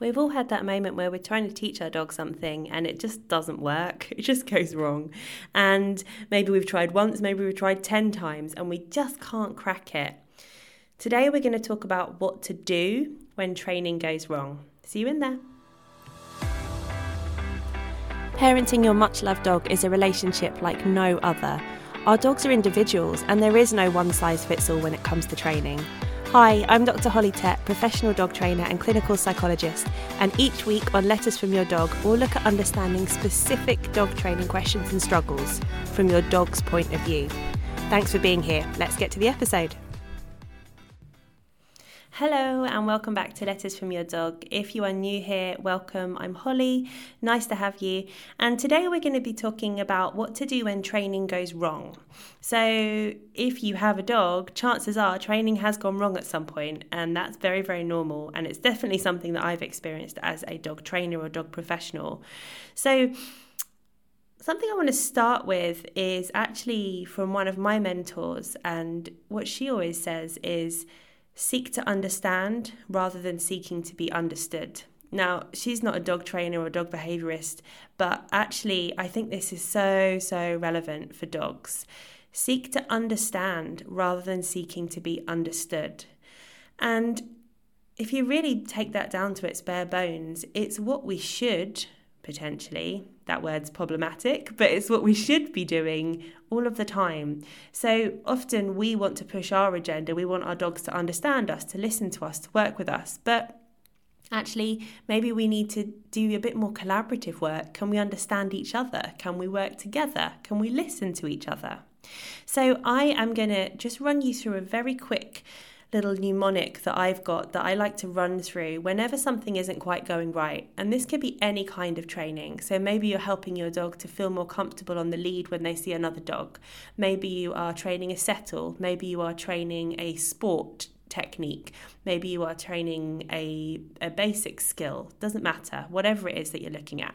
We've all had that moment where we're trying to teach our dog something and it just doesn't work. It just goes wrong. And maybe we've tried once, maybe we've tried 10 times, and we just can't crack it. Today, we're going to talk about what to do when training goes wrong. See you in there. Parenting your much loved dog is a relationship like no other. Our dogs are individuals, and there is no one size fits all when it comes to training. Hi, I'm Dr. Holly Tett, professional dog trainer and clinical psychologist, and each week on Letters from Your Dog, we'll look at understanding specific dog training questions and struggles from your dog's point of view. Thanks for being here. Let's get to the episode. Hello, and welcome back to Letters from Your Dog. If you are new here, welcome. I'm Holly. Nice to have you. And today we're going to be talking about what to do when training goes wrong. So, if you have a dog, chances are training has gone wrong at some point, and that's very, very normal. And it's definitely something that I've experienced as a dog trainer or dog professional. So, Something I want to start with is actually from one of my mentors, and what she always says is seek to understand rather than seeking to be understood. Now, she's not a dog trainer or a dog behaviorist, but actually, I think this is so, so relevant for dogs. Seek to understand rather than seeking to be understood. And if you really take that down to its bare bones, it's what we should potentially. That word's problematic, but it's what we should be doing all of the time. So often we want to push our agenda. We want our dogs to understand us, to listen to us, to work with us. But actually, maybe we need to do a bit more collaborative work. Can we understand each other? Can we work together? Can we listen to each other? So I am going to just run you through a very quick little mnemonic that I've got that I like to run through whenever something isn't quite going right. And this could be any kind of training. So maybe you're helping your dog to feel more comfortable on the lead when they see another dog. Maybe you are training a settle. Maybe you are training a sport technique. Maybe you are training a, a basic skill. Doesn't matter, whatever it is that you're looking at.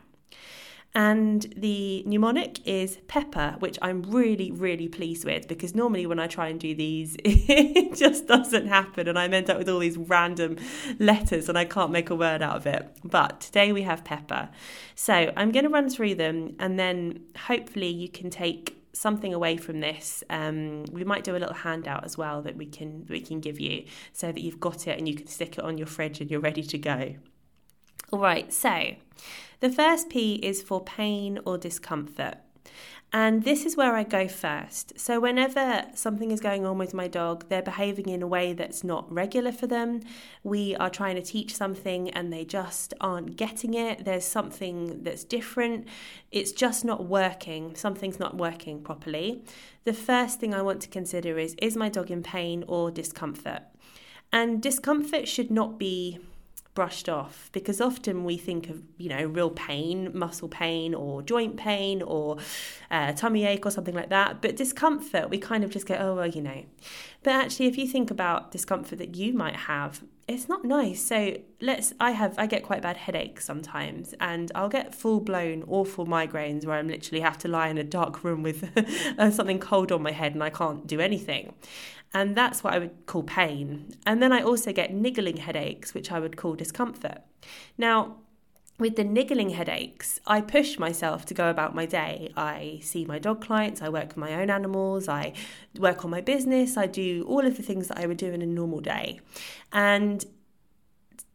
And the mnemonic is pepper, which I'm really, really pleased with because normally when I try and do these, it just doesn't happen. And I'm end up with all these random letters and I can't make a word out of it. But today we have pepper. So I'm going to run through them and then hopefully you can take something away from this. Um, we might do a little handout as well that we can we can give you so that you've got it and you can stick it on your fridge and you're ready to go. All right, so the first P is for pain or discomfort. And this is where I go first. So, whenever something is going on with my dog, they're behaving in a way that's not regular for them. We are trying to teach something and they just aren't getting it. There's something that's different. It's just not working. Something's not working properly. The first thing I want to consider is is my dog in pain or discomfort? And discomfort should not be brushed off because often we think of you know real pain muscle pain or joint pain or uh, tummy ache or something like that. But discomfort we kind of just go oh well you know. But actually if you think about discomfort that you might have it's not nice so let's i have i get quite bad headaches sometimes and i'll get full blown awful migraines where I'm literally have to lie in a dark room with uh, something cold on my head and i can't do anything and that's what I would call pain. And then I also get niggling headaches, which I would call discomfort. Now, with the niggling headaches, I push myself to go about my day. I see my dog clients, I work with my own animals, I work on my business, I do all of the things that I would do in a normal day. And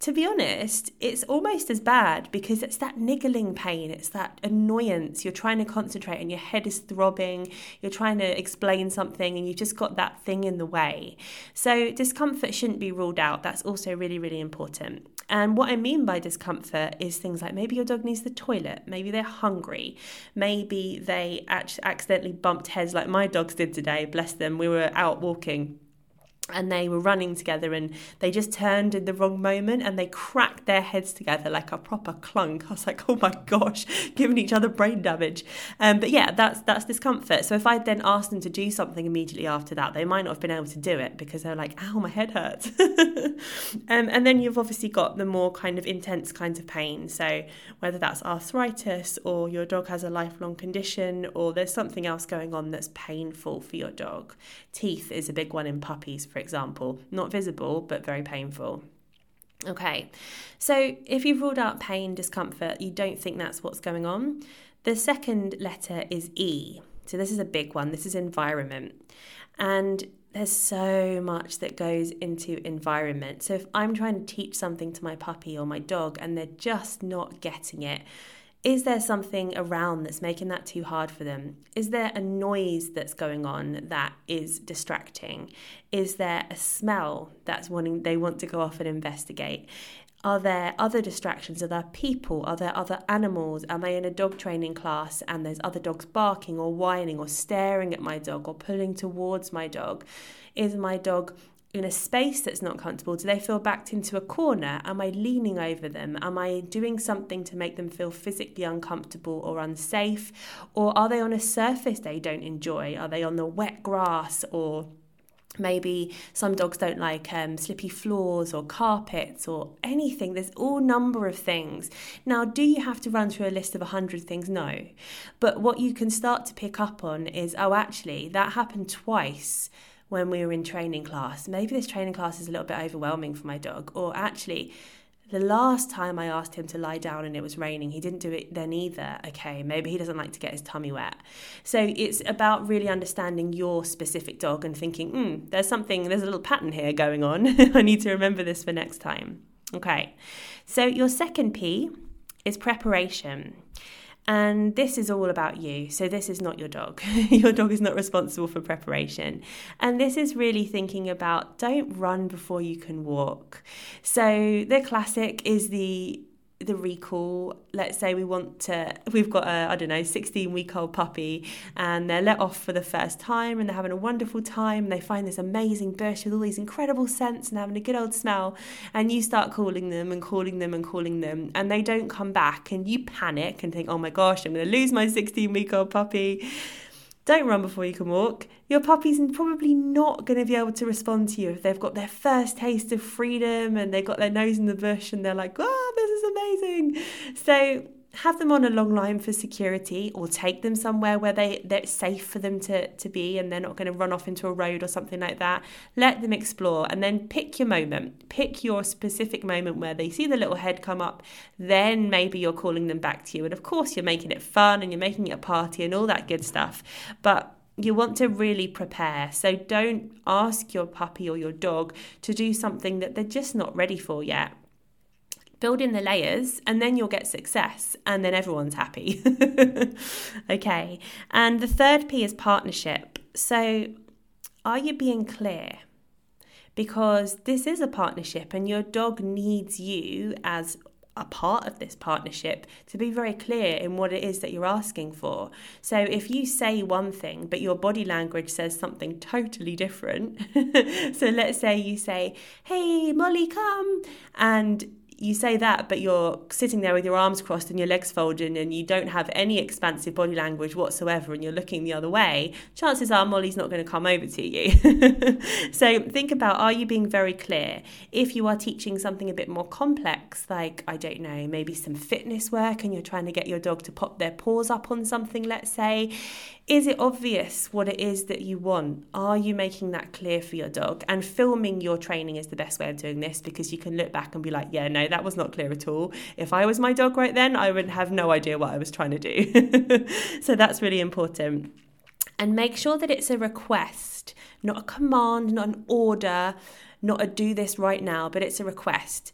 to be honest, it's almost as bad because it's that niggling pain, it's that annoyance. You're trying to concentrate and your head is throbbing, you're trying to explain something and you've just got that thing in the way. So, discomfort shouldn't be ruled out. That's also really, really important. And what I mean by discomfort is things like maybe your dog needs the toilet, maybe they're hungry, maybe they accidentally bumped heads like my dogs did today, bless them. We were out walking and they were running together and they just turned in the wrong moment and they cracked their heads together like a proper clunk. I was like, oh my gosh, giving each other brain damage. Um, but yeah, that's that's discomfort. So if I'd then asked them to do something immediately after that, they might not have been able to do it because they're like, ow, my head hurts. um, and then you've obviously got the more kind of intense kinds of pain. So whether that's arthritis or your dog has a lifelong condition or there's something else going on that's painful for your dog. Teeth is a big one in puppies for example, not visible but very painful. Okay, so if you've ruled out pain, discomfort, you don't think that's what's going on. The second letter is E. So this is a big one. This is environment. And there's so much that goes into environment. So if I'm trying to teach something to my puppy or my dog and they're just not getting it, is there something around that's making that too hard for them? Is there a noise that's going on that is distracting? Is there a smell that's wanting they want to go off and investigate? Are there other distractions? Are there people? Are there other animals? Am I in a dog training class and there's other dogs barking or whining or staring at my dog or pulling towards my dog? Is my dog in a space that's not comfortable? Do they feel backed into a corner? Am I leaning over them? Am I doing something to make them feel physically uncomfortable or unsafe? Or are they on a surface they don't enjoy? Are they on the wet grass or maybe some dogs don't like um, slippy floors or carpets or anything there's all number of things now do you have to run through a list of 100 things no but what you can start to pick up on is oh actually that happened twice when we were in training class. Maybe this training class is a little bit overwhelming for my dog. Or actually, the last time I asked him to lie down and it was raining, he didn't do it then either. Okay, maybe he doesn't like to get his tummy wet. So it's about really understanding your specific dog and thinking, hmm, there's something, there's a little pattern here going on. I need to remember this for next time. Okay, so your second P is preparation. And this is all about you. So, this is not your dog. your dog is not responsible for preparation. And this is really thinking about don't run before you can walk. So, the classic is the the recall. Let's say we want to we've got a i don't know 16 week old puppy and they're let off for the first time and they're having a wonderful time and they find this amazing bush with all these incredible scents and having a good old smell and you start calling them and calling them and calling them and they don't come back and you panic and think oh my gosh i'm going to lose my 16 week old puppy don't run before you can walk. Your puppy's probably not going to be able to respond to you if they've got their first taste of freedom and they've got their nose in the bush and they're like, oh, this is amazing. So have them on a long line for security or take them somewhere where they they're safe for them to, to be and they're not going to run off into a road or something like that. Let them explore and then pick your moment. Pick your specific moment where they see the little head come up. Then maybe you're calling them back to you. And of course you're making it fun and you're making it a party and all that good stuff. But you want to really prepare. So don't ask your puppy or your dog to do something that they're just not ready for yet build in the layers and then you'll get success and then everyone's happy. okay. And the third P is partnership. So are you being clear? Because this is a partnership and your dog needs you as a part of this partnership to be very clear in what it is that you're asking for. So if you say one thing, but your body language says something totally different, so let's say you say, Hey, Molly, come, and you say that, but you're sitting there with your arms crossed and your legs folded, and you don't have any expansive body language whatsoever, and you're looking the other way, chances are Molly's not going to come over to you. so think about are you being very clear? If you are teaching something a bit more complex, like, I don't know, maybe some fitness work, and you're trying to get your dog to pop their paws up on something, let's say, is it obvious what it is that you want? Are you making that clear for your dog? And filming your training is the best way of doing this because you can look back and be like, yeah, no, that was not clear at all. If I was my dog right then, I would have no idea what I was trying to do. so that's really important. And make sure that it's a request, not a command, not an order, not a do this right now, but it's a request.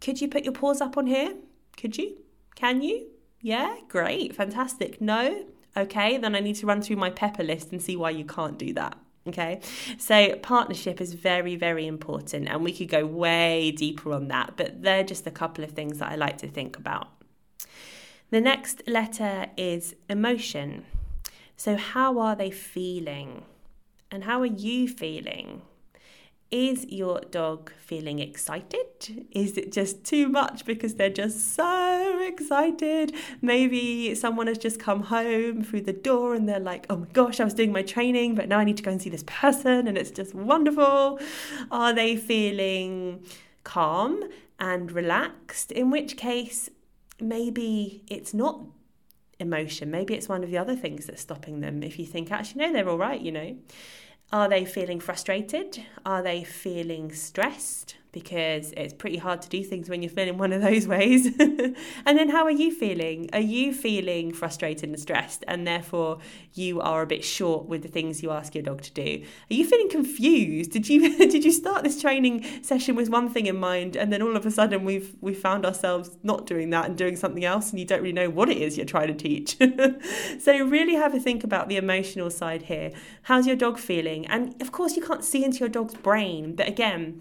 Could you put your paws up on here? Could you? Can you? Yeah, great, fantastic. No? Okay, then I need to run through my pepper list and see why you can't do that. Okay, so partnership is very, very important, and we could go way deeper on that, but they're just a couple of things that I like to think about. The next letter is emotion. So, how are they feeling? And how are you feeling? Is your dog feeling excited? Is it just too much because they're just so excited? Maybe someone has just come home through the door and they're like, oh my gosh, I was doing my training, but now I need to go and see this person and it's just wonderful. Are they feeling calm and relaxed? In which case, maybe it's not emotion, maybe it's one of the other things that's stopping them. If you think, actually, no, they're all right, you know. Are they feeling frustrated? Are they feeling stressed? Because it's pretty hard to do things when you're feeling one of those ways. and then how are you feeling? Are you feeling frustrated and stressed and therefore you are a bit short with the things you ask your dog to do? Are you feeling confused? Did you did you start this training session with one thing in mind and then all of a sudden we've we found ourselves not doing that and doing something else and you don't really know what it is you're trying to teach. so really have a think about the emotional side here. How's your dog feeling? And of course you can't see into your dog's brain, but again,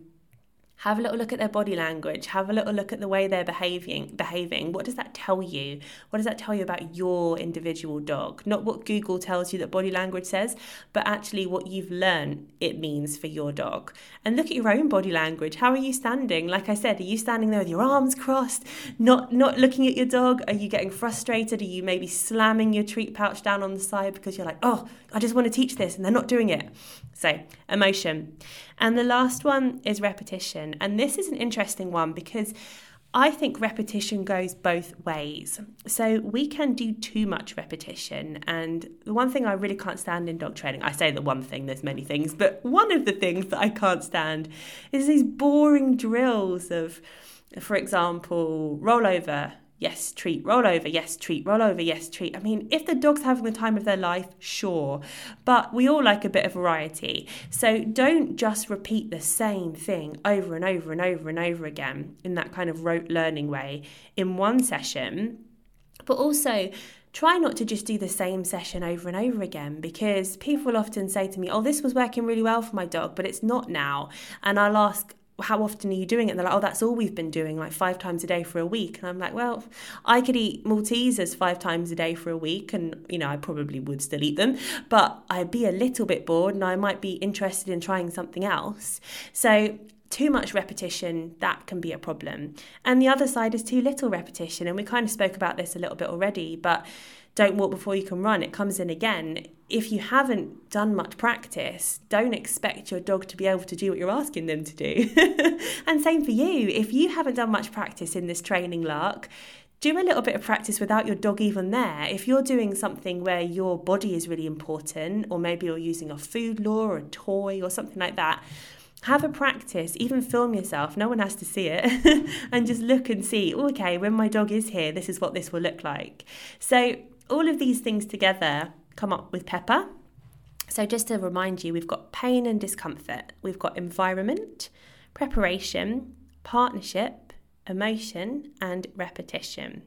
have a little look at their body language. Have a little look at the way they're behaving behaving. What does that tell you? What does that tell you about your individual dog? Not what google tells you that body language says but actually what you've learned it means for your dog. And look at your own body language. How are you standing? Like i said are you standing there with your arms crossed not not looking at your dog? Are you getting frustrated? Are you maybe slamming your treat pouch down on the side because you're like oh i just want to teach this and they're not doing it. So emotion and the last one is repetition. And this is an interesting one because I think repetition goes both ways. So we can do too much repetition. And the one thing I really can't stand in dog training, I say the one thing, there's many things, but one of the things that I can't stand is these boring drills of, for example, roll over, yes, treat, roll over, yes, treat, roll over, yes, treat. I mean, if the dog's having the time of their life, sure, but we all like a bit of variety. So don't just repeat the same thing over and over and over and over again in that kind of rote learning way in one session, but also try not to just do the same session over and over again because people often say to me, Oh, this was working really well for my dog, but it's not now. And I'll ask, how often are you doing it? And they're like, oh, that's all we've been doing, like five times a day for a week. And I'm like, well, I could eat Maltesers five times a day for a week, and you know, I probably would still eat them, but I'd be a little bit bored, and I might be interested in trying something else. So too much repetition, that can be a problem. And the other side is too little repetition. And we kind of spoke about this a little bit already, but don't walk before you can run, it comes in again. If you haven't done much practice, don't expect your dog to be able to do what you're asking them to do. and same for you. If you haven't done much practice in this training lark, do a little bit of practice without your dog even there. If you're doing something where your body is really important, or maybe you're using a food lure or a toy or something like that, have a practice, even film yourself, no one has to see it, and just look and see, oh, okay, when my dog is here, this is what this will look like. So, all of these things together come up with pepper. So, just to remind you, we've got pain and discomfort, we've got environment, preparation, partnership, emotion, and repetition.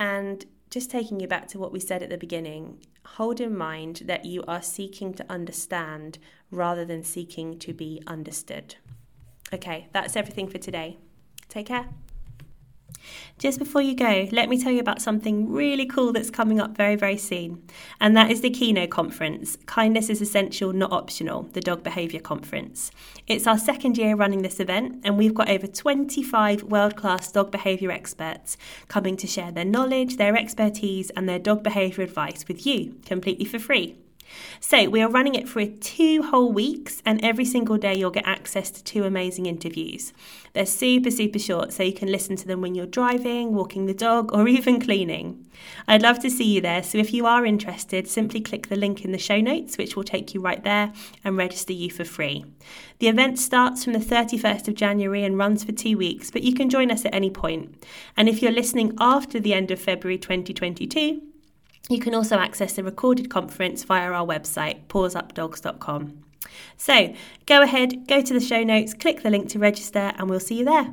And just taking you back to what we said at the beginning, hold in mind that you are seeking to understand rather than seeking to be understood. Okay, that's everything for today. Take care. Just before you go, let me tell you about something really cool that's coming up very, very soon. And that is the Keynote Conference Kindness is Essential, Not Optional, the Dog Behaviour Conference. It's our second year running this event, and we've got over 25 world class dog behaviour experts coming to share their knowledge, their expertise, and their dog behaviour advice with you completely for free. So, we are running it for two whole weeks, and every single day you'll get access to two amazing interviews. They're super, super short, so you can listen to them when you're driving, walking the dog, or even cleaning. I'd love to see you there, so if you are interested, simply click the link in the show notes, which will take you right there and register you for free. The event starts from the 31st of January and runs for two weeks, but you can join us at any point. And if you're listening after the end of February 2022, you can also access the recorded conference via our website, pawsupdogs.com. So go ahead, go to the show notes, click the link to register, and we'll see you there.